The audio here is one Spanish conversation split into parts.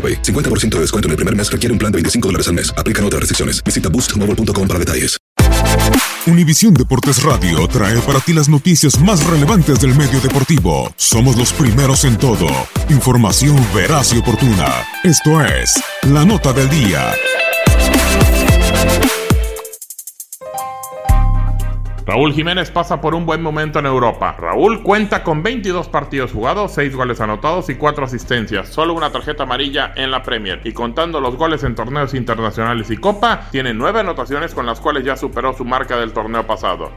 AroPay. 50% de descuento en el primer mes requiere un plan de 25 dólares al mes. Aplican otras restricciones. Visita boostmobile.com para detalles. Univisión Deportes Radio trae para ti las noticias más relevantes del medio deportivo. Somos los primeros en todo. Información veraz y oportuna. Esto es La Nota del Día. Raúl Jiménez pasa por un buen momento en Europa. Raúl cuenta con 22 partidos jugados, 6 goles anotados y 4 asistencias, solo una tarjeta amarilla en la Premier. Y contando los goles en torneos internacionales y Copa, tiene 9 anotaciones con las cuales ya superó su marca del torneo pasado.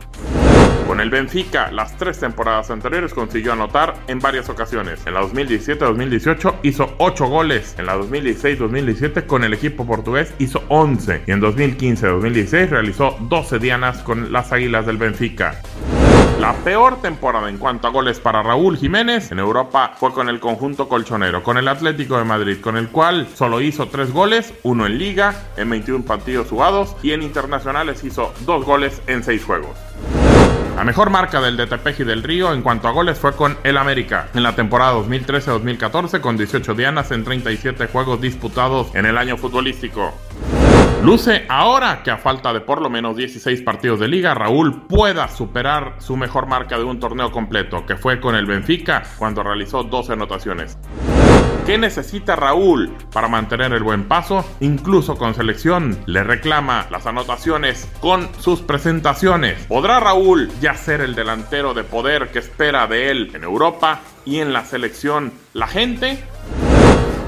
Con el Benfica, las tres temporadas anteriores consiguió anotar en varias ocasiones. En la 2017-2018 hizo 8 goles. En la 2016-2017 con el equipo portugués hizo 11. Y en 2015-2016 realizó 12 dianas con las Águilas del Benfica. La peor temporada en cuanto a goles para Raúl Jiménez en Europa fue con el conjunto colchonero, con el Atlético de Madrid, con el cual solo hizo 3 goles, uno en liga, en 21 partidos jugados y en internacionales hizo 2 goles en 6 juegos. La mejor marca del de Tepeji del Río en cuanto a goles fue con el América en la temporada 2013-2014 con 18 dianas en 37 juegos disputados en el año futbolístico. Luce ahora que a falta de por lo menos 16 partidos de liga, Raúl pueda superar su mejor marca de un torneo completo, que fue con el Benfica cuando realizó 12 anotaciones. ¿Qué necesita Raúl para mantener el buen paso? Incluso con selección le reclama las anotaciones con sus presentaciones. ¿Podrá Raúl ya ser el delantero de poder que espera de él en Europa y en la selección la gente?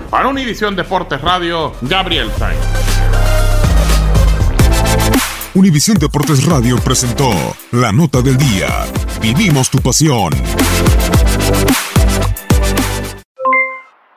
Para Univisión Deportes Radio, Gabriel Sainz. Univisión Deportes Radio presentó La Nota del Día. Vivimos tu pasión.